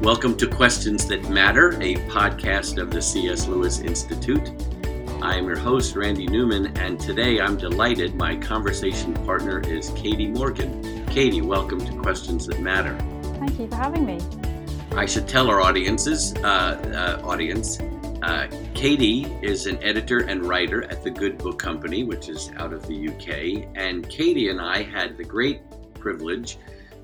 Welcome to Questions That Matter, a podcast of the C.S. Lewis Institute. I am your host, Randy Newman, and today I'm delighted my conversation partner is Katie Morgan. Katie, welcome to Questions That Matter. Thank you for having me. I should tell our audiences, uh, uh, audience, uh, Katie is an editor and writer at the Good Book Company, which is out of the UK. And Katie and I had the great privilege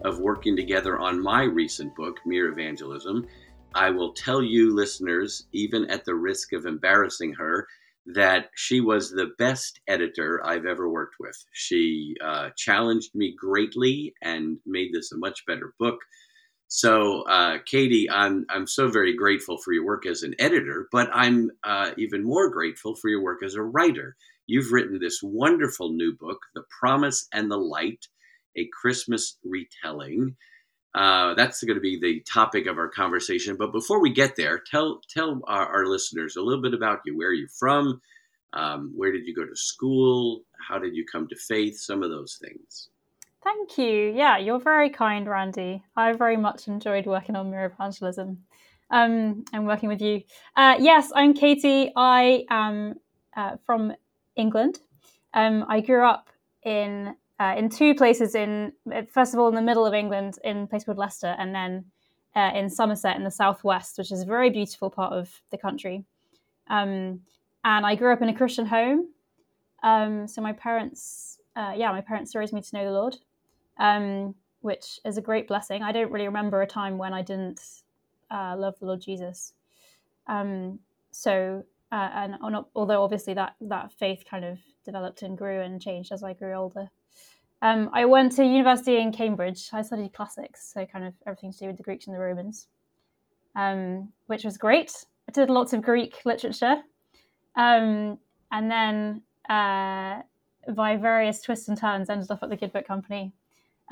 of working together on my recent book, Mere Evangelism. I will tell you, listeners, even at the risk of embarrassing her, that she was the best editor I've ever worked with. She uh, challenged me greatly and made this a much better book. So, uh, Katie, I'm I'm so very grateful for your work as an editor, but I'm uh, even more grateful for your work as a writer. You've written this wonderful new book, The Promise and the Light: A Christmas Retelling. Uh, that's going to be the topic of our conversation. But before we get there, tell tell our, our listeners a little bit about you. Where are you from? Um, where did you go to school? How did you come to faith? Some of those things. Thank you. Yeah, you're very kind, Randy. I very much enjoyed working on Mere Evangelism um, and working with you. Uh, yes, I'm Katie. I am uh, from England. Um, I grew up in uh, in two places. In first of all, in the middle of England, in a place called Leicester, and then uh, in Somerset in the southwest, which is a very beautiful part of the country. Um, and I grew up in a Christian home. Um, so my parents, uh, yeah, my parents raised me to know the Lord um, which is a great blessing. I don't really remember a time when I didn't uh, love the Lord Jesus. Um, so, uh, and although obviously that that faith kind of developed and grew and changed as I grew older. Um, I went to university in Cambridge. I studied classics, so kind of everything to do with the Greeks and the Romans, um, which was great. I did lots of Greek literature, um, and then uh, by various twists and turns, ended up at the Good Book Company,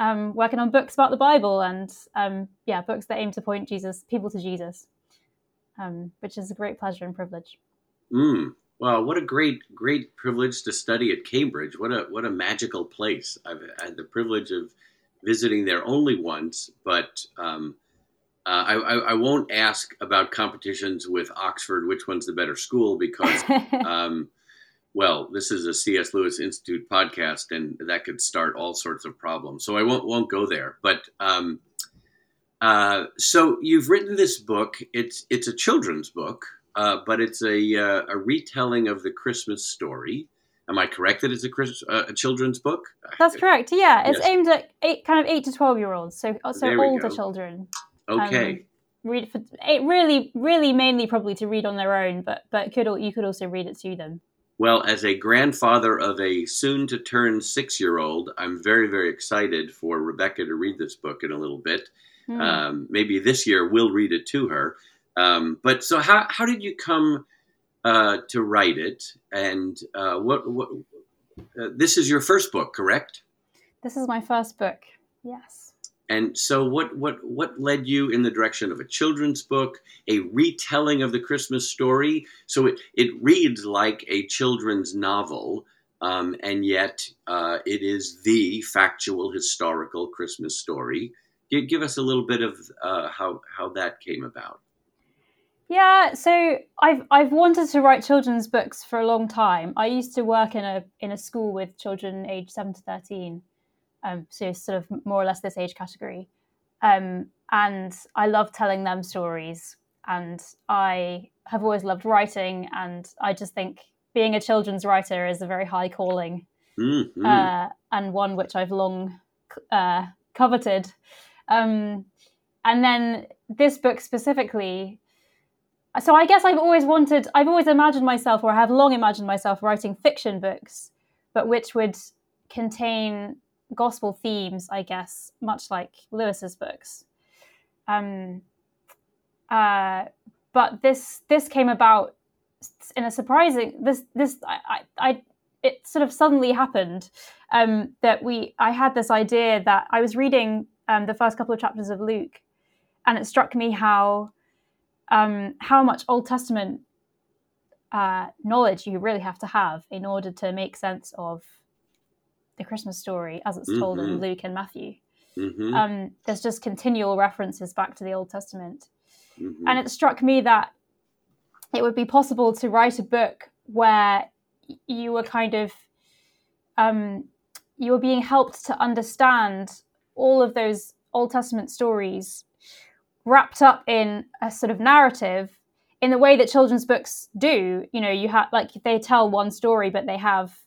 um, working on books about the Bible and um, yeah, books that aim to point Jesus people to Jesus, um, which is a great pleasure and privilege. Mm. Wow, what a great, great privilege to study at Cambridge. What a what a magical place. I've had the privilege of visiting there only once, but um, uh, I, I, I, won't ask about competitions with Oxford, which one's the better school, because um, well, this is a C.S. Lewis Institute podcast, and that could start all sorts of problems. So I won't won't go there. But um, uh, so you've written this book. It's it's a children's book, uh, but it's a uh, a retelling of the Christmas story. Am I correct that it's a, Chris, uh, a children's book? That's correct. Yeah, it's yes. aimed at eight, kind of eight to twelve year olds, so so older go. children. Okay. Um, read for it really, really mainly probably to read on their own, but but could you could also read it to them. Well, as a grandfather of a soon to turn six year old, I'm very, very excited for Rebecca to read this book in a little bit. Mm. Um, maybe this year we'll read it to her. Um, but so, how, how did you come uh, to write it? And uh, what, what uh, this is your first book, correct? This is my first book, yes. And so, what what what led you in the direction of a children's book, a retelling of the Christmas story? So it it reads like a children's novel, um, and yet uh, it is the factual historical Christmas story. Give, give us a little bit of uh, how how that came about. Yeah, so I've I've wanted to write children's books for a long time. I used to work in a in a school with children aged seven to thirteen um, so sort of more or less this age category. Um, and I love telling them stories, and I have always loved writing, and I just think being a children's writer is a very high calling, mm-hmm. uh, and one which I've long uh, coveted. Um, and then this book specifically. So I guess I've always wanted, I've always imagined myself, or I have long imagined myself writing fiction books, but which would contain gospel themes, I guess, much like Lewis's books. Um, uh, but this this came about in a surprising this this I, I, it sort of suddenly happened um, that we I had this idea that I was reading um, the first couple of chapters of Luke, and it struck me how um, how much Old Testament uh, knowledge you really have to have in order to make sense of the Christmas story as it's told mm-hmm. in Luke and Matthew. Mm-hmm. Um, there's just continual references back to the Old Testament. Mm-hmm. And it struck me that it would be possible to write a book where you were kind of um, you were being helped to understand all of those Old Testament stories wrapped up in a sort of narrative in the way that children's books do. You know, you have like they tell one story, but they have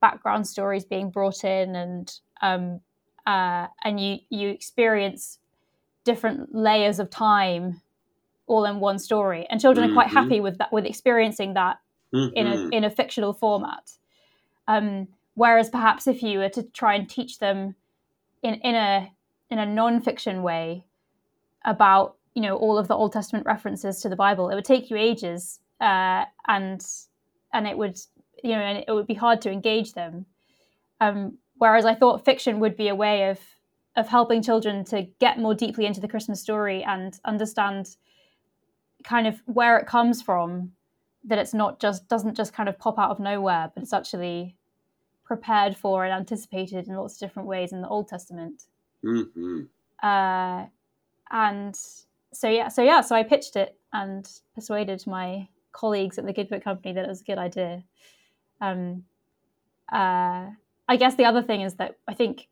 background stories being brought in, and um, uh, and you you experience different layers of time all in one story. And children mm-hmm. are quite mm-hmm. happy with that, with experiencing that mm-hmm. in a mm-hmm. in a fictional format. Um, whereas perhaps if you were to try and teach them in in a in a non-fiction way about you know all of the Old Testament references to the Bible, it would take you ages, uh, and and it would you know and it would be hard to engage them. Um, whereas I thought fiction would be a way of of helping children to get more deeply into the Christmas story and understand kind of where it comes from that it's not just doesn't just kind of pop out of nowhere but it's actually prepared for and anticipated in lots of different ways in the old testament mm-hmm. uh, and so yeah so yeah so i pitched it and persuaded my colleagues at the good book company that it was a good idea um, uh, i guess the other thing is that i think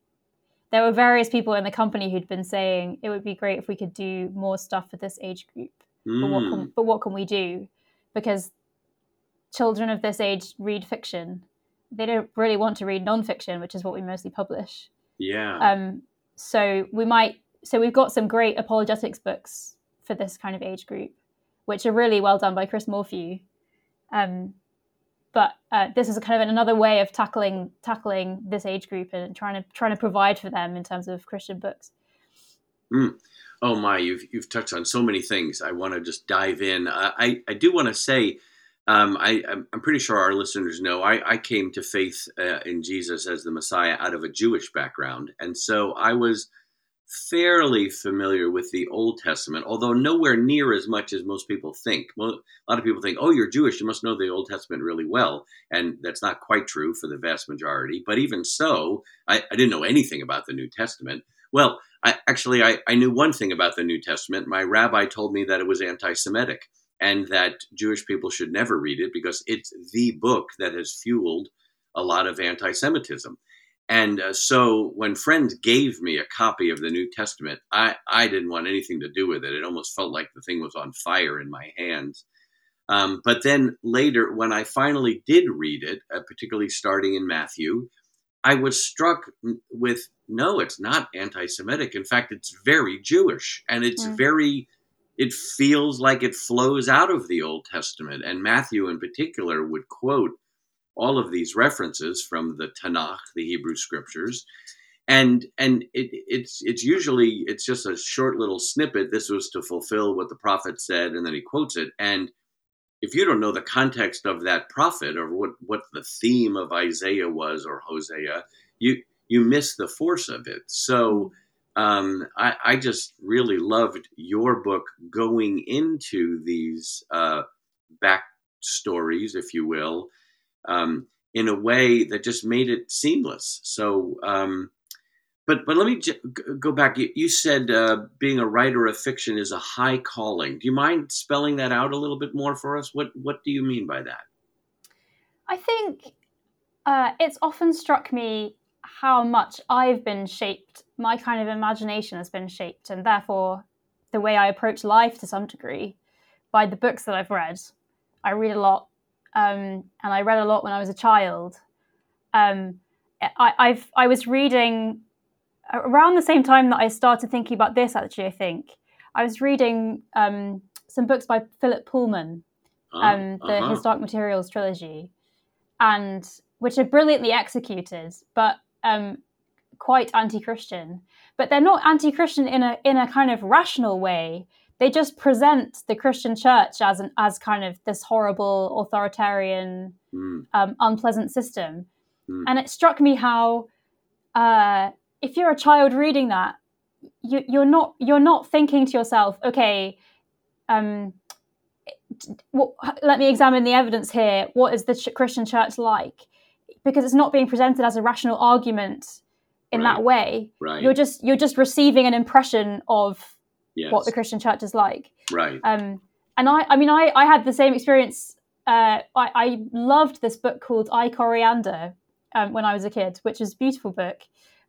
there were various people in the company who'd been saying it would be great if we could do more stuff for this age group Mm. But, what can, mm. but what can we do? Because children of this age read fiction. They don't really want to read nonfiction, which is what we mostly publish. Yeah. Um, so we might. So we've got some great apologetics books for this kind of age group, which are really well done by Chris Morphew. Um, but uh, this is kind of another way of tackling tackling this age group and trying to trying to provide for them in terms of Christian books. Mm. Oh my, you've you've touched on so many things. I want to just dive in. Uh, I I do want to say, um, I I'm pretty sure our listeners know I I came to faith uh, in Jesus as the Messiah out of a Jewish background, and so I was fairly familiar with the Old Testament, although nowhere near as much as most people think. Well, a lot of people think, "Oh, you're Jewish, you must know the Old Testament really well," and that's not quite true for the vast majority. But even so, I, I didn't know anything about the New Testament. Well, I, actually, I, I knew one thing about the New Testament. My rabbi told me that it was anti Semitic and that Jewish people should never read it because it's the book that has fueled a lot of anti Semitism. And uh, so when friends gave me a copy of the New Testament, I, I didn't want anything to do with it. It almost felt like the thing was on fire in my hands. Um, but then later, when I finally did read it, uh, particularly starting in Matthew, I was struck with no, it's not anti Semitic. In fact, it's very Jewish and it's mm. very, it feels like it flows out of the Old Testament. And Matthew, in particular, would quote all of these references from the Tanakh, the Hebrew scriptures. And and it, it's it's usually it's just a short little snippet. This was to fulfill what the prophet said, and then he quotes it. And if you don't know the context of that prophet or what, what the theme of Isaiah was or Hosea, you you miss the force of it. So um, I, I, just really loved your book going into these uh, back stories, if you will, um, in a way that just made it seamless. So um, but but let me j- go back. You, you said uh, being a writer of fiction is a high calling. Do you mind spelling that out a little bit more for us? What what do you mean by that? I think uh, it's often struck me how much I've been shaped. My kind of imagination has been shaped, and therefore the way I approach life to some degree by the books that I've read. I read a lot, um, and I read a lot when I was a child. Um, I, I've I was reading around the same time that I started thinking about this, actually, I think I was reading um, some books by Philip Pullman, oh, um, the uh-huh. His Dark Materials trilogy, and which are brilliantly executed, but um, quite anti-Christian. But they're not anti-Christian in a in a kind of rational way. They just present the Christian Church as an as kind of this horrible authoritarian, mm. unpleasant system. Mm. And it struck me how uh, if you're a child reading that, you, you're not you're not thinking to yourself, okay, um, what, let me examine the evidence here. What is the Christian church like? Because it's not being presented as a rational argument in Right. that way. right. You're just you're just receiving an impression of yes. what the Christian church is like. right. Um, and I, I mean, I, I had the same experience. Uh, I, I loved this book called I Coriander um, when I was a kid, which is a beautiful book,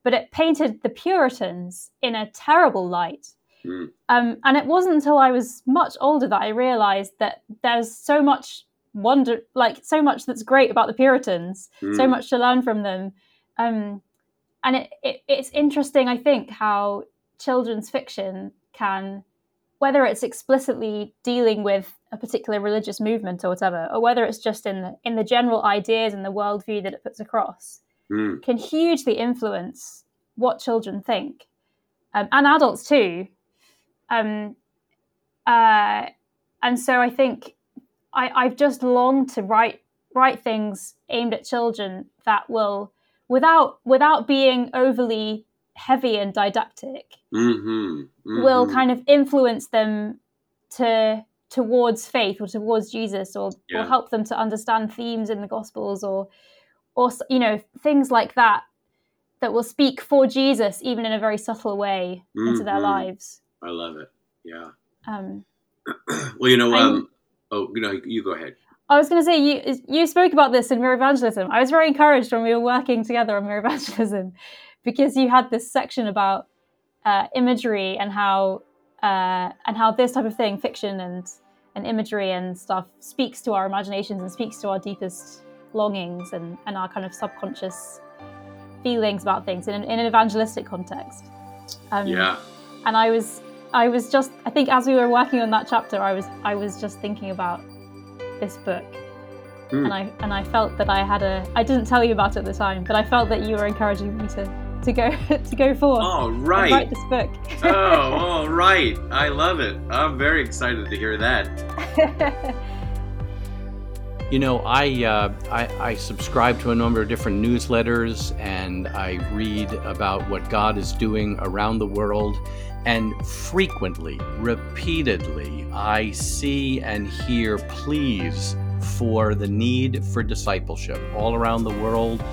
but it painted the Puritans in a terrible light. Mm. Um, and it wasn't until I was much older that I realized that there's so much wonder, like so much that's great about the Puritans, so Mm. much to learn from them. Um, and it, it, it's interesting, I think, how children's fiction can, whether it's explicitly dealing with a particular religious movement or whatever, or whether it's just in the, in the general ideas and the worldview that it puts across, Mm. can hugely influence what children think, um, and adults too. Um, uh, and so I think I, I've just longed to write write things aimed at children that will, without without being overly heavy and didactic, hmm will kind of influence them to towards faith or towards Jesus, or Yeah. will help them to understand themes in the Gospels, or or you know things like that that will speak for Jesus, even in a very subtle way, into their Mhm. lives. I love it. Yeah. Um, well, you know, um, oh, you know, you go ahead. I was going to say you you spoke about this in Mere Evangelism. I was very encouraged when we were working together on Mere Evangelism because you had this section about uh, imagery and how uh, and how this type of thing, fiction and and imagery and stuff, speaks to our imaginations and speaks to our deepest longings and, and our kind of subconscious feelings about things in an, in an evangelistic context. Um, Yeah. and I was I was just I think as we were working on that chapter I was I was just thinking about this book Hmm. and I and I felt that I had a I didn't tell you about it at the time but I felt that you were encouraging me to to go to go forward All and right. write this book oh, all right. I love it. I'm very excited to hear that. You know, I, uh, I I subscribe to a number of different newsletters, and I read about what God is doing around the world. And frequently, repeatedly, I see and hear pleas for the need for discipleship all around the world.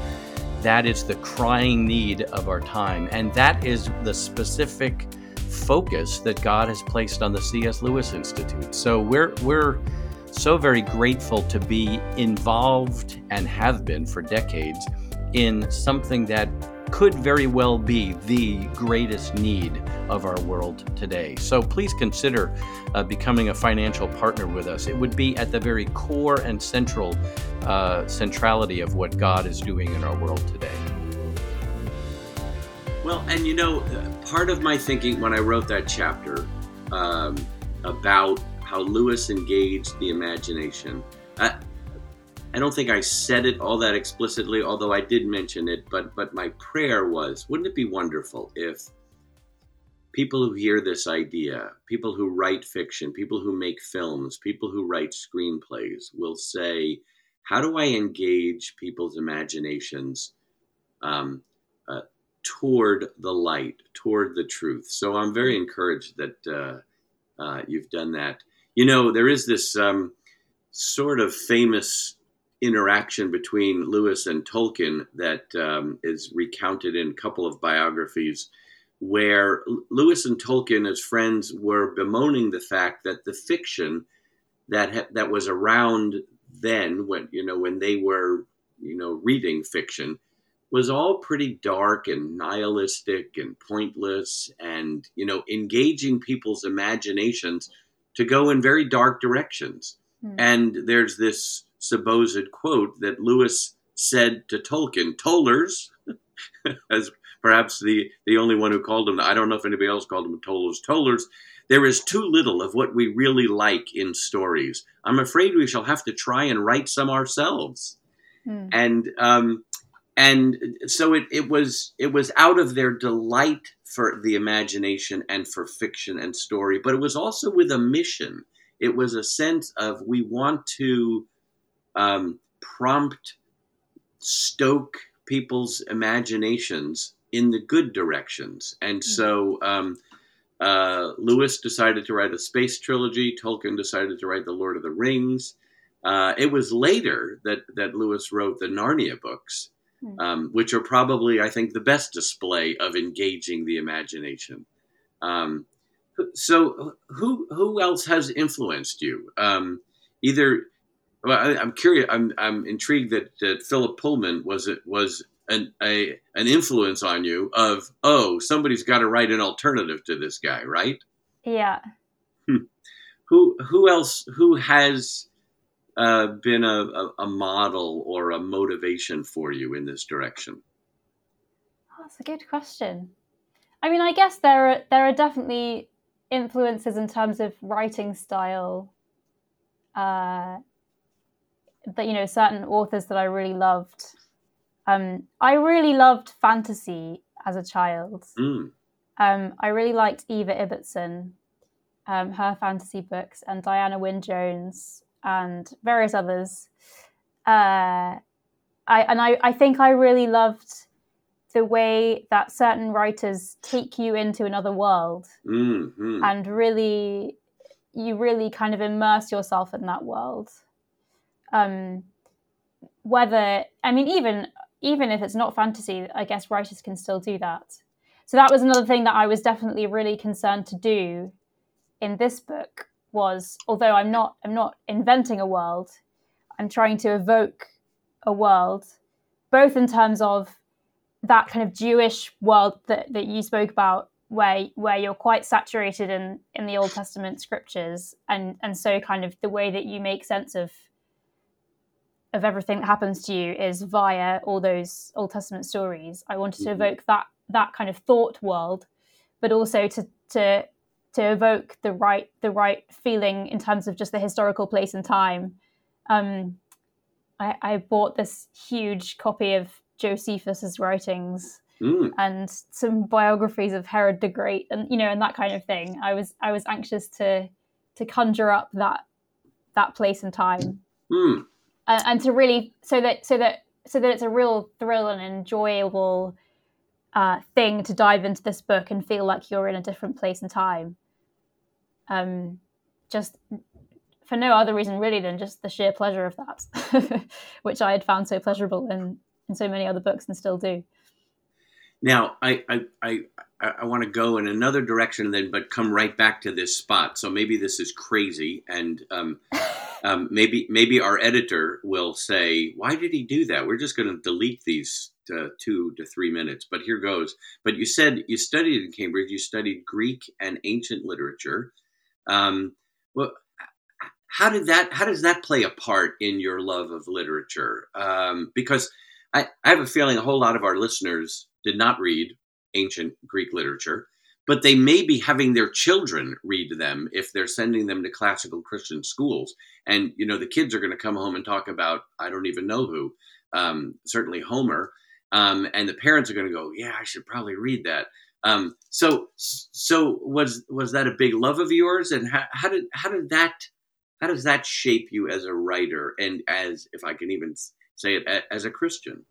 That is the crying need of our time, and that is the specific focus that God has placed on the C.S. Lewis Institute. So we're we're so very grateful to be involved and have been for decades in something that could very well be the greatest need of our world today. So please consider uh, becoming a financial partner with us. It would be at the very core and central uh, centrality of what God is doing in our world today. Well, and you know, uh, part of my thinking when I wrote that chapter um, about how Lewis engaged the imagination, I, I don't think I said it all that explicitly, although I did mention it. But but my prayer was, wouldn't it be wonderful if people who hear this idea, people who write fiction, people who make films, people who write screenplays, will say, how do I engage people's imaginations? Um, uh, toward the light, toward the truth. So I'm very encouraged that uh, uh, you've done that. You know, there is this um, sort of famous interaction between Lewis and Tolkien that um, is recounted in a couple of biographies, where Lewis and Tolkien, as friends, were bemoaning the fact that the fiction that ha- that was around then, when you know when they were you know reading fiction, was all pretty dark and nihilistic and pointless and you know engaging people's imaginations to go in very dark directions Hmm. and there's this supposed quote that lewis said to tolkien tollers as perhaps the the only one who called him i don't know if anybody else called him tollers tollers. There is too little of what we really like in stories. I'm afraid we shall have to try and write some ourselves. Hmm. and um, and so it, it was it was out of their delight for the imagination and for fiction and story but it was also with a mission. It was a sense of we want to um, prompt stoke people's imaginations in the good directions and so um, uh, lewis decided to write a space trilogy tolkien decided to write the lord of the rings uh, it was later that, that lewis wrote the narnia books Hmm. um, which are probably, I think, the best display of engaging the imagination. Um, so, who who else has influenced you? Um, either, well, I, I'm curious. I'm I'm intrigued that, that Philip Pullman was it was an a an influence on you of oh somebody's got to write an alternative to this guy, right? Yeah. Who who else who has uh, been a, a, a model or a motivation for you in this direction? Oh, that's a good question. I mean, I guess there are there are definitely influences in terms of writing style. Uh, that you know, certain authors that I really loved. Um, I really loved fantasy as a child. Mm. Um, I really liked Eva Ibbotson, um, her fantasy books, and Diana Wynne Jones, and various others. Uh, I and I, I think I really loved the way that certain writers take you into another world Mm, mm. and really you really kind of immerse yourself in that world. Um, whether I mean even even if it's not fantasy, I guess writers can still do that. So that was another thing that I was definitely really concerned to do in this book was although I'm not I'm not inventing a world, I'm trying to evoke a world, both in terms of that kind of Jewish world that, that you spoke about, where where you're quite saturated in in the Old Testament scriptures, and and so kind of the way that you make sense of of everything that happens to you is via all those Old Testament stories. I wanted to Mhm. evoke that that kind of thought world, but also to to to evoke the right the right feeling in terms of just the historical place and time. Um, I, I bought this huge copy of Josephus's writings Mm. and some biographies of Herod the Great, and you know, and that kind of thing. I was I was anxious to to conjure up that that place and time, Mm. And, and to really so that so that so that it's a real thrill and enjoyable uh, thing to dive into this book and feel like you're in a different place and time. Um, just for no other reason really than just the sheer pleasure of that, which I had found so pleasurable in in so many other books and still do. Now, I I, I, I, want to go in another direction, then, but come right back to this spot. So maybe this is crazy, and um, um, maybe maybe our editor will say, "Why did he do that?" We're just going to delete these to two to three minutes. But here goes. But you said you studied in Cambridge. You studied Greek and ancient literature. Um, well, how did that? How does that play a part in your love of literature? Um, because I, I have a feeling a whole lot of our listeners did not read ancient Greek literature, but they may be having their children read them if they're sending them to classical Christian schools. And, you know, the kids are going to come home and talk about, I don't even know who, um, certainly Homer. Um, and the parents are going to go, yeah, I should probably read that. Um, so, so was, was that a big love of yours? And how, how did, how did that, how does that shape you as a writer and as, if I can even say it, a- as a Christian?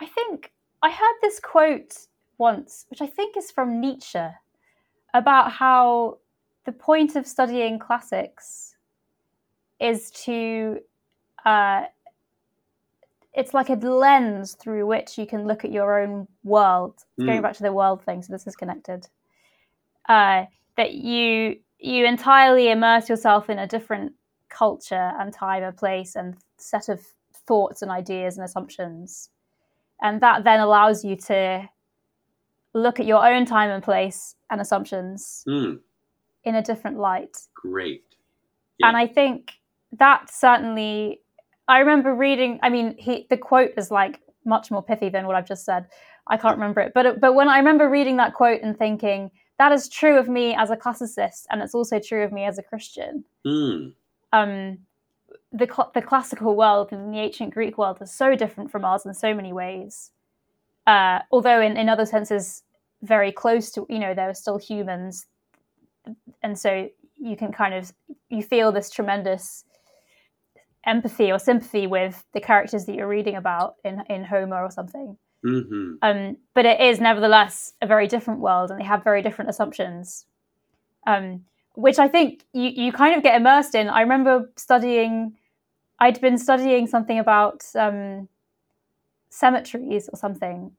I think I heard this quote once, which I think is from Nietzsche, about how the point of studying classics is to, uh, it's like a lens through which you can look at your own world. Going Mm. back to the world thing, so this is connected. Uh, that you you entirely immerse yourself in a different culture and time and place and set of thoughts and ideas and assumptions. And that then allows you to look at your own time and place and assumptions Mm, in a different light. Great. Yeah. and i think that certainly i remember reading i mean he the quote is like much more pithy than what i've just said. I can't remember it. But but when i remember reading that quote and thinking that is true of me as a classicist and it's also true of me as a christian. Mm, um, the cl- the classical world and the ancient Greek world is so different from ours in so many ways. Uh, although in, in other senses, very close to you know there are still humans, and so you can kind of you feel this tremendous empathy or sympathy with the characters that you're reading about in in Homer or something. hmm Um, but it is nevertheless a very different world, and they have very different assumptions, um, which I think you, you kind of get immersed in. I remember studying, I'd been studying something about um, cemeteries or something,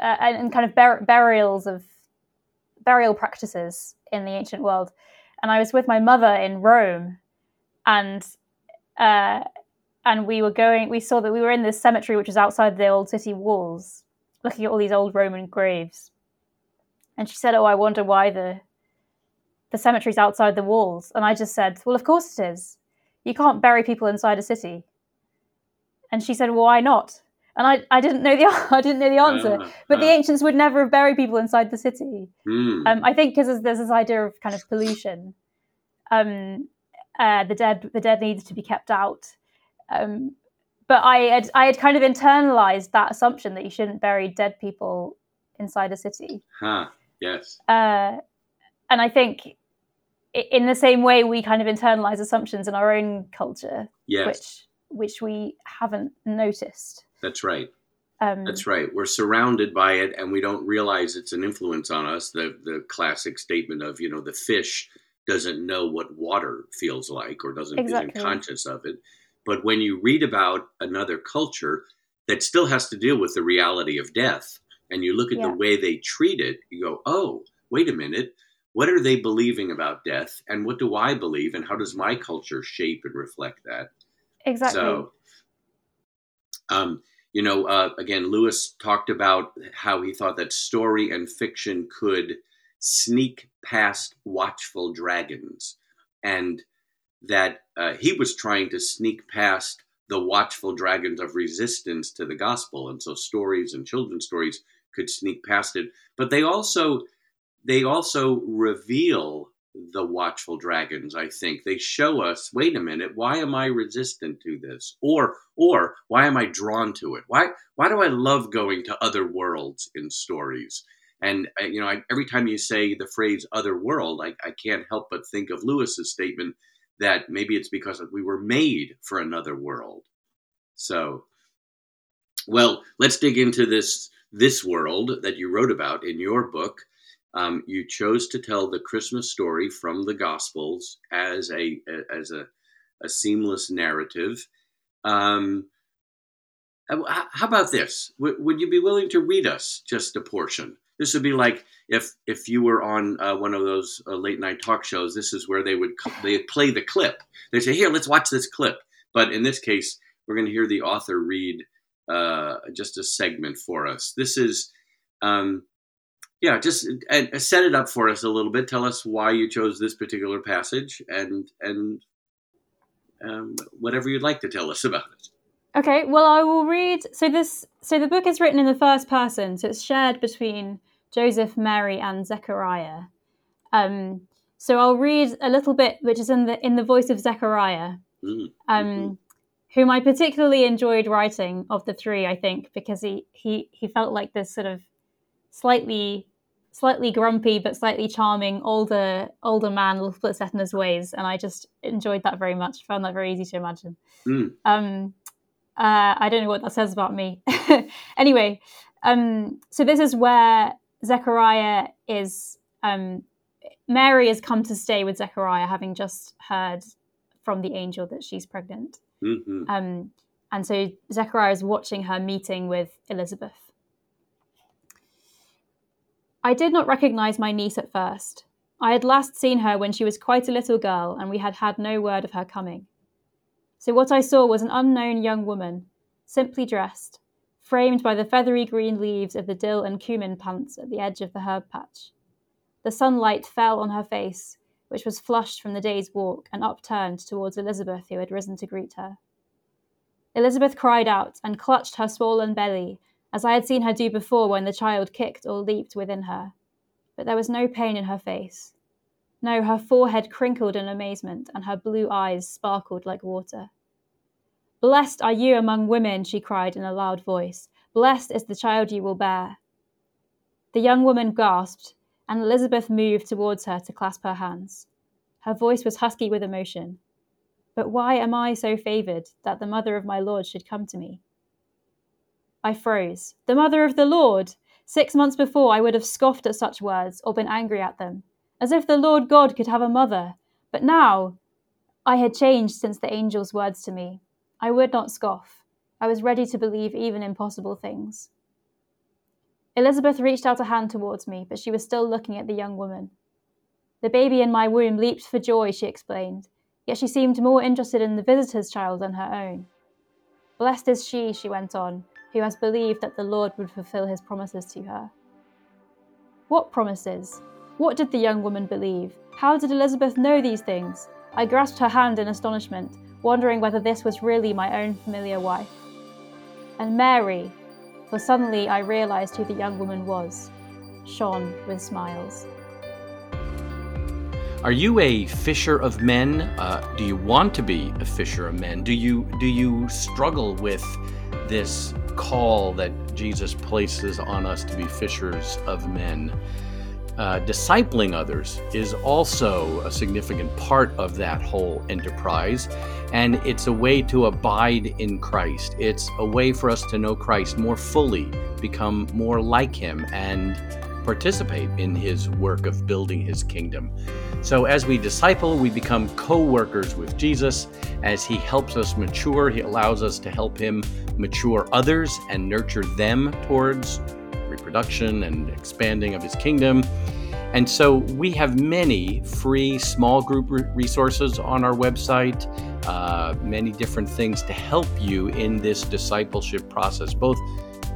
uh, and, and, kind of bur- burials of burial practices in the ancient world. And I was with my mother in Rome, and uh, and we were going. We saw that we were in this cemetery, which was outside the old city walls, looking at all these old Roman graves. And she said, "Oh, I wonder why the the cemetery's outside the walls." And I just said, "Well, of course it is. You can't bury people inside a city." And she said, "Well, why not?" And I, I didn't know the I didn't know the answer, uh, but uh. the ancients would never have buried people inside the city. Mm. Um, I think because there's this idea of kind of pollution. Um, uh, the dead the dead needs to be kept out. Um, but I had I had kind of internalized that assumption that you shouldn't bury dead people inside a city. Huh. Yes. Uh, and I think in the same way we kind of internalize assumptions in our own culture, yes. which which we haven't noticed. That's right. Um, That's right. We're surrounded by it, and we don't realize it's an influence on us. The the classic statement of you know the fish doesn't know what water feels like or doesn't exactly. isn't conscious of it. But when you read about another culture that still has to deal with the reality of death, and you look at yeah. the way they treat it, you go, oh, wait a minute. What are they believing about death? And what do I believe? And how does my culture shape and reflect that? Exactly. So, um, you know, uh, again, Lewis talked about how he thought that story and fiction could sneak past watchful dragons, and that uh, he was trying to sneak past the watchful dragons of resistance to the gospel, and so stories and children's stories could sneak past it. But they also they also reveal the watchful dragons i think they show us wait a minute why am i resistant to this or or why am i drawn to it why why do i love going to other worlds in stories and uh, you know, I, every time you say the phrase "other world," I, I can't help but think of Lewis's statement that maybe it's because we were made for another world. So, well, let's dig into this this world that you wrote about in your book. Um, you chose to tell the Christmas story from the Gospels as a as a, a seamless narrative. Um, how about this? W- would you be willing to read us just a portion? This would be like if if you were on uh, one of those uh, late night talk shows. This is where they would they play the clip. They say, "Here, let's watch this clip." But in this case, we're going to hear the author read uh, just a segment for us. This is, um, yeah, just uh, set it up for us a little bit. Tell us why you chose this particular passage, and and um, whatever you'd like to tell us about it. Okay, well, I will read. So this, so the book is written in the first person, so it's shared between Joseph, Mary, and Zechariah. Um, so I'll read a little bit, which is in the in the voice of Zechariah, mm, um, mm-hmm. whom I particularly enjoyed writing of the three. I think because he he he felt like this sort of slightly slightly grumpy but slightly charming older older man, a little bit set in his ways, and I just enjoyed that very much. Found that very easy to imagine. Mm. Um, uh, I don't know what that says about me. anyway, um, so this is where Zechariah is. Um, Mary has come to stay with Zechariah, having just heard from the angel that she's pregnant. Mm-hmm. Um, and so Zechariah is watching her meeting with Elizabeth. I did not recognize my niece at first. I had last seen her when she was quite a little girl, and we had had no word of her coming. So what I saw was an unknown young woman, simply dressed, framed by the feathery green leaves of the dill and cumin plants at the edge of the herb patch. The sunlight fell on her face, which was flushed from the day's walk and upturned towards Elizabeth, who had risen to greet her. Elizabeth cried out and clutched her swollen belly, as I had seen her do before when the child kicked or leaped within her. But there was no pain in her face. No, her forehead crinkled in amazement, and her blue eyes sparkled like water. Blessed are you among women, she cried in a loud voice. Blessed is the child you will bear. The young woman gasped, and Elizabeth moved towards her to clasp her hands. Her voice was husky with emotion. But why am I so favoured that the mother of my Lord should come to me? I froze. The mother of the Lord! Six months before, I would have scoffed at such words or been angry at them as if the Lord God could have a mother. But now I had changed since the angel's words to me. I would not scoff. I was ready to believe even impossible things. Elizabeth reached out a hand towards me, but she was still looking at the young woman. The baby in my womb leaped for joy, she explained, yet she seemed more interested in the visitor's child than her own. Blessed is she, she went on, who has believed that the Lord would fulfill his promises to her. What promises? What did the young woman believe? How did Elizabeth know these things? I grasped her hand in astonishment, wondering whether this was really my own familiar wife. And Mary, for suddenly I realized who the young woman was, shone with smiles. Are you a fisher of men? Uh, do you want to be a fisher of men? Do you do you struggle with this call that Jesus places on us to be fishers of men? Uh, discipling others is also a significant part of that whole enterprise, and it's a way to abide in Christ. It's a way for us to know Christ more fully, become more like Him, and participate in His work of building His kingdom. So, as we disciple, we become co workers with Jesus. As He helps us mature, He allows us to help Him mature others and nurture them towards reproduction and expanding of his kingdom. And so we have many free small group resources on our website, uh, many different things to help you in this discipleship process, both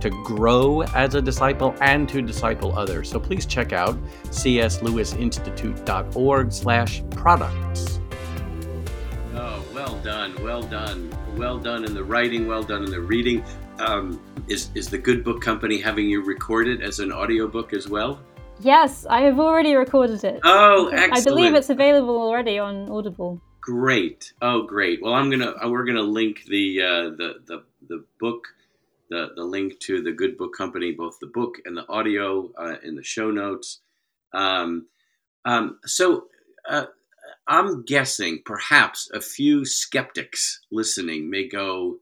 to grow as a disciple and to disciple others. So please check out cslewisinstitute.org slash products. Oh, well done, well done, well done in the writing, well done in the reading. Um, is, is the Good Book Company having you recorded as an audiobook as well? Yes, I have already recorded it. Oh, excellent! I believe it's available already on Audible. Great. Oh, great. Well, I'm gonna uh, we're gonna link the uh, the the the book, the the link to the Good Book Company, both the book and the audio uh, in the show notes. Um, um, so. Uh, I'm guessing perhaps a few skeptics listening may go,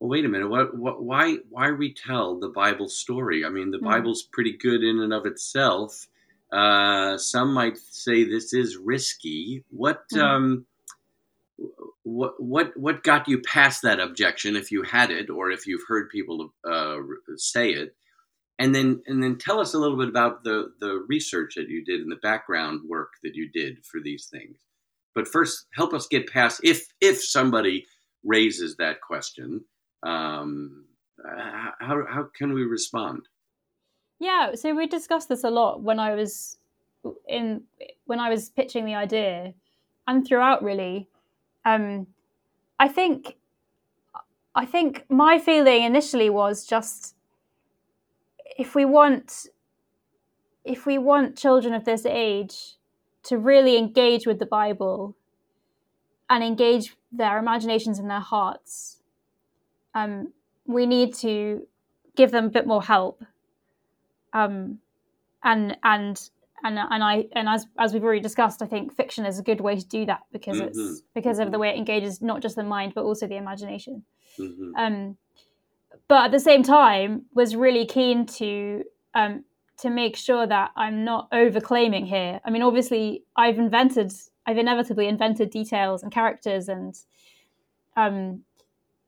well, wait a minute, what, what, why, why retell the Bible story? I mean, the mm. Bible's pretty good in and of itself. Uh, some might say this is risky. What, mm. um, what, what, what got you past that objection, if you had it, or if you've heard people uh, say it? And then, and then tell us a little bit about the the research that you did and the background work that you did for these things. But first, help us get past if if somebody raises that question um, how, how can we respond? Yeah, so we discussed this a lot when I was in when I was pitching the idea, and throughout really. Um, I think, I think my feeling initially was just if we want, if we want children of this age to really engage with the Bible and engage their imaginations and their hearts, um, we need to give them a bit more help. Um, and and and and I and as as we've already discussed, I think fiction is a good way to do that because mm-hmm. it's because mm-hmm. of the way it engages not just the mind but also the imagination. Mm-hmm. Um, but at the same time, was really keen to um, to make sure that I'm not overclaiming here. I mean, obviously, I've invented, I've inevitably invented details and characters and um,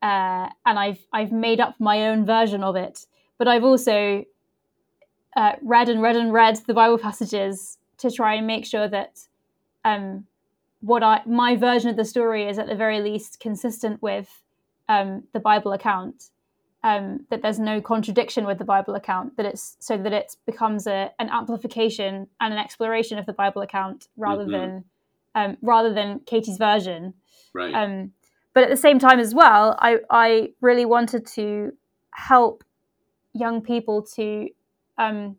uh, and I've I've made up my own version of it. But I've also uh, read and read and read the Bible passages to try and make sure that um, what I my version of the story is at the very least consistent with um, the Bible account. Um, that there's no contradiction with the Bible account. That it's so that it becomes a, an amplification and an exploration of the Bible account rather mm-hmm. than um, rather than Katie's version. Right. Um, but at the same time as well i i really wanted to help young people to um,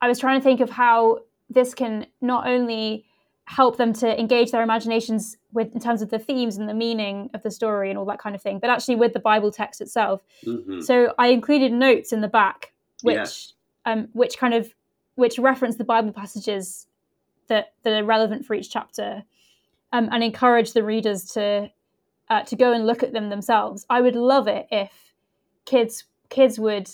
i was trying to think of how this can not only help them to engage their imaginations with in terms of the themes and the meaning of the story and all that kind of thing but actually with the bible text itself mm-hmm. so i included notes in the back which yes. um, which kind of which reference the bible passages that that are relevant for each chapter um, and encourage the readers to uh, to go and look at them themselves. I would love it if kids kids would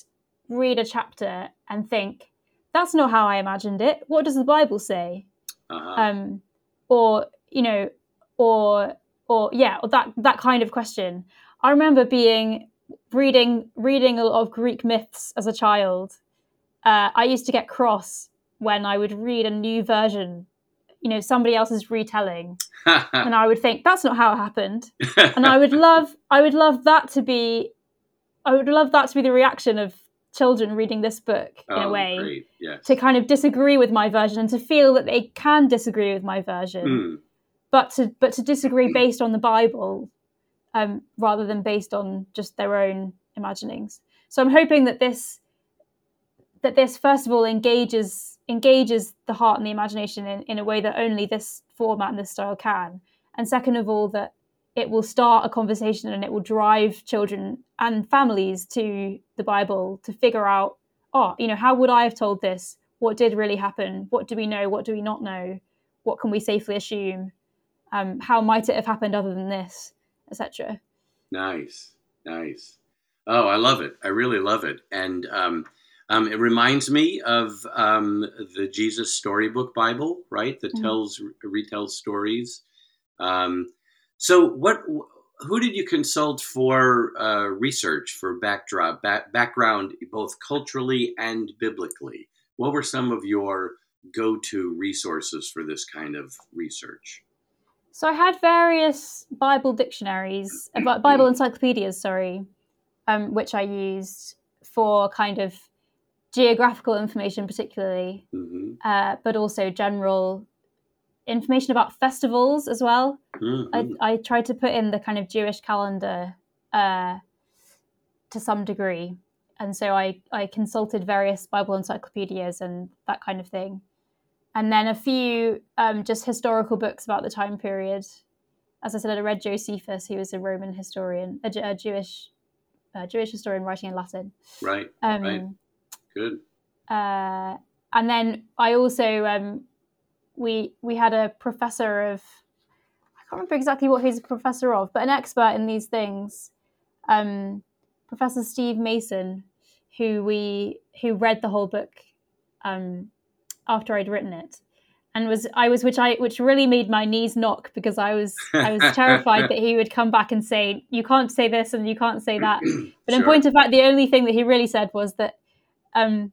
read a chapter and think, "That's not how I imagined it. What does the Bible say?" Uh-huh. Um, or you know, or or yeah, or that that kind of question. I remember being reading reading a lot of Greek myths as a child, uh, I used to get cross when I would read a new version, you know, somebody else's retelling, and I would think that's not how it happened, and I would love I would love that to be, I would love that to be the reaction of children reading this book in oh, a way. Yes. to kind of disagree with my version and to feel that they can disagree with my version Mm. but to but to disagree based on the bible um, rather than based on just their own imaginings so i'm hoping that this that this first of all engages engages the heart and the imagination in, in a way that only this format and this style can and second of all that it will start a conversation and it will drive children and families to the bible to figure out oh you know how would i have told this what did really happen what do we know what do we not know what can we safely assume um, how might it have happened other than this etc Nice, nice. Oh, I love it. I really love it. And um, um, it reminds me of um, the Jesus Storybook Bible, right? That Mhm. tells retells stories. Um, so, what? Who did you consult for uh, research for backdrop back, background, both culturally and biblically? What were some of your go-to resources for this kind of research? So I had various Bible dictionaries, uh, Bible encyclopedias, sorry, um, which I used for kind of geographical information, particularly, hmm uh, but also general information about festivals as well. I, I tried to put in the kind of Jewish calendar uh, to some degree. And so I, I consulted various Bible encyclopedias and that kind of thing. And then a few um, just historical books about the time period. As I said, I read Josephus, who was a Roman historian, a, a Jewish a Jewish historian writing in Latin. Right. Um, Right. Good. uh, and then I also um, we we had a professor of I can't remember exactly what he's a professor of, but an expert in these things, um, Professor Steve Mason, who we who read the whole book um, after I'd written it, and was I was which I which really made my knees knock because I was I was terrified that he would come back and say you can't say this and you can't say that. But in Sure. point of fact, the only thing that he really said was that um,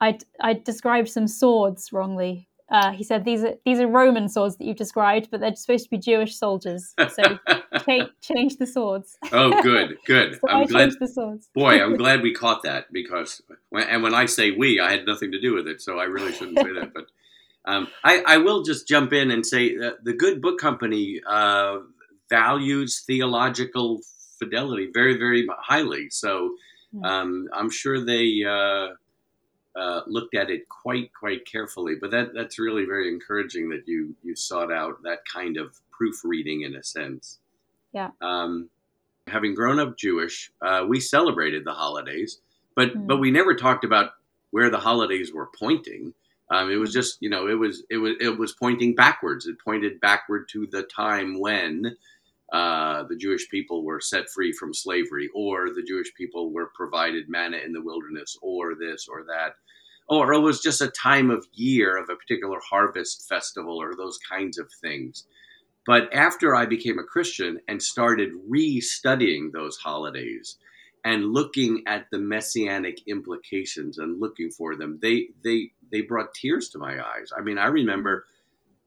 I I described some swords wrongly. Uh, he said these are these are Roman swords that you've described, but they're supposed to be Jewish soldiers. So change change the swords. oh, good, good. So i I'm glad. the swords. Boy, I'm glad we caught that because, when, and when I say we, I had nothing to do with it, so I really shouldn't say that. But um, I, I will just jump in and say that the Good Book Company uh, values theological fidelity very, very highly. So Hmm. um, I'm sure they uh, uh, looked at it quite, quite carefully. But that that's really very encouraging that you you sought out that kind of proofreading in a sense. Yeah. Um, having grown up Jewish, uh, we celebrated the holidays, but Mm. but we never talked about where the holidays were pointing. Um, it was just you know it was it was it was pointing backwards. It pointed backward to the time when uh, the Jewish people were set free from slavery, or the Jewish people were provided manna in the wilderness, or this or that, or it was just a time of year of a particular harvest festival, or those kinds of things. But after I became a Christian and started re-studying those holidays and looking at the messianic implications and looking for them, they they they brought tears to my eyes. I mean, I remember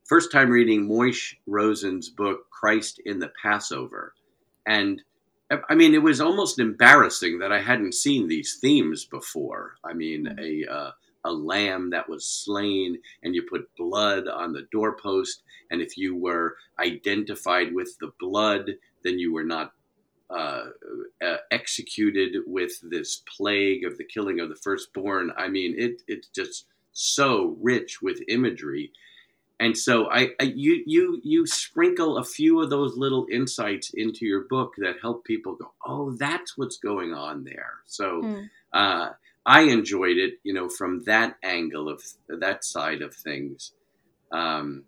first time reading Moishe Rosen's book Christ in the Passover, and I mean, it was almost embarrassing that I hadn't seen these themes before. I mean, a uh, a lamb that was slain, and you put blood on the doorpost, and if you were identified with the blood, then you were not uh, uh, executed with this plague of the killing of the firstborn. I mean, it it's just so rich with imagery, and so I, I you you you sprinkle a few of those little insights into your book that help people go, oh, that's what's going on there. So. Mm. Uh, I enjoyed it, you know, from that angle of that side of things. Um,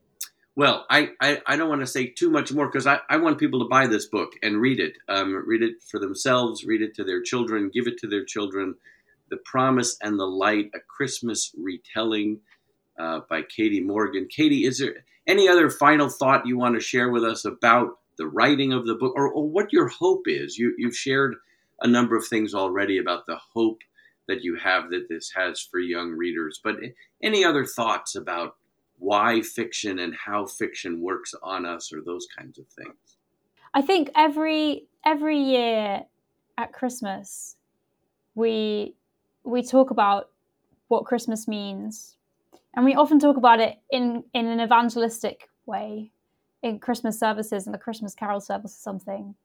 well, I, I, I don't want to say too much more because I, I want people to buy this book and read it. Um, read it for themselves, read it to their children, give it to their children. The Promise and the Light, a Christmas retelling uh, by Katie Morgan. Katie, is there any other final thought you want to share with us about the writing of the book or, or what your hope is? You, you've shared a number of things already about the hope that you have that this has for young readers. But any other thoughts about why fiction and how fiction works on us or those kinds of things? I think every every year at Christmas we we talk about what Christmas means. And we often talk about it in, in an evangelistic way in Christmas services and the Christmas carol service or something,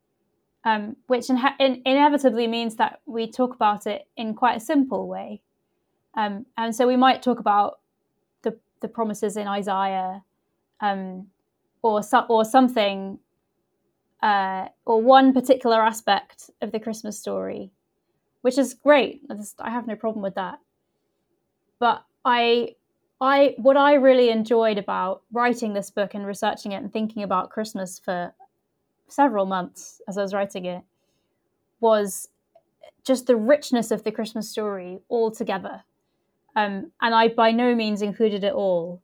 um, which in, in, inevitably means that we talk about it in quite a simple way. Um, and so we might talk about the, the promises in Isaiah um, or, so, or something, uh, or one particular aspect of the Christmas story, which is great. I, just, I have no problem with that. But I I what I really enjoyed about writing this book and researching it and thinking about Christmas for several months as I was writing it was just the richness of the Christmas story altogether. Um, and I by no means included it all,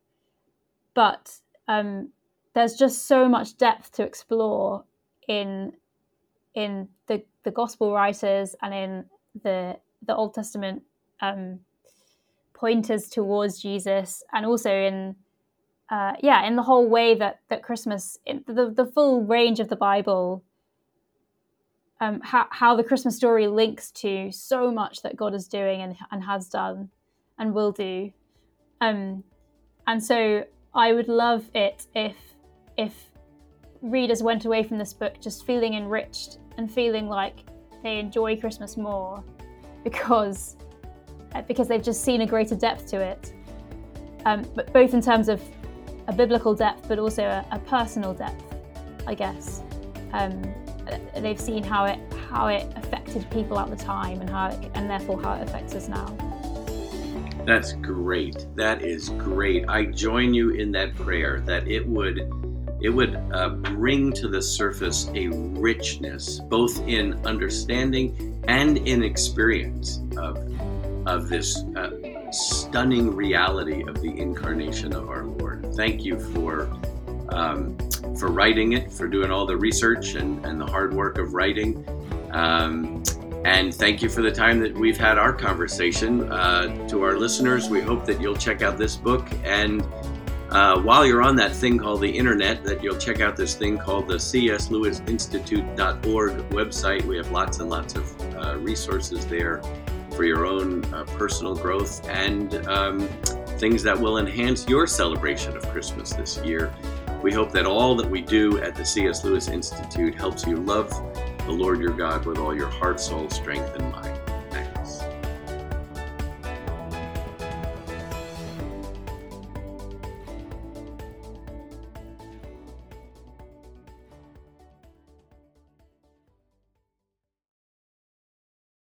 but um, there's just so much depth to explore in in the the gospel writers and in the the Old Testament um, pointers towards Jesus, and also in uh, yeah, in the whole way that that Christmas, the the full range of the Bible, um, how how the Christmas story links to so much that God is doing and and has done, and will do, um, and so I would love it if if readers went away from this book just feeling enriched and feeling like they enjoy Christmas more because because they've just seen a greater depth to it, um, but both in terms of a biblical depth, but also a, a personal depth, I guess. Um, uh, they've seen how it how it affected people at the time, and how it, and therefore how it affects us now. That's great. That is great. I join you in that prayer that it would it would uh, bring to the surface a richness, both in understanding and in experience of of this uh, stunning reality of the incarnation of our Lord. Thank you for um, for writing it, for doing all the research and, and the hard work of writing. Um, and thank you for the time that we've had our conversation. Uh, to our listeners, we hope that you'll check out this book. And uh, while you're on that thing called the internet, that you'll check out this thing called the cslewisinstitute.org website. We have lots and lots of uh, resources there for your own uh, personal growth and um, things that will enhance your celebration of Christmas this year. We hope that all that we do at the C.S. Lewis Institute helps you love the Lord your God with all your heart, soul, strength, and mind.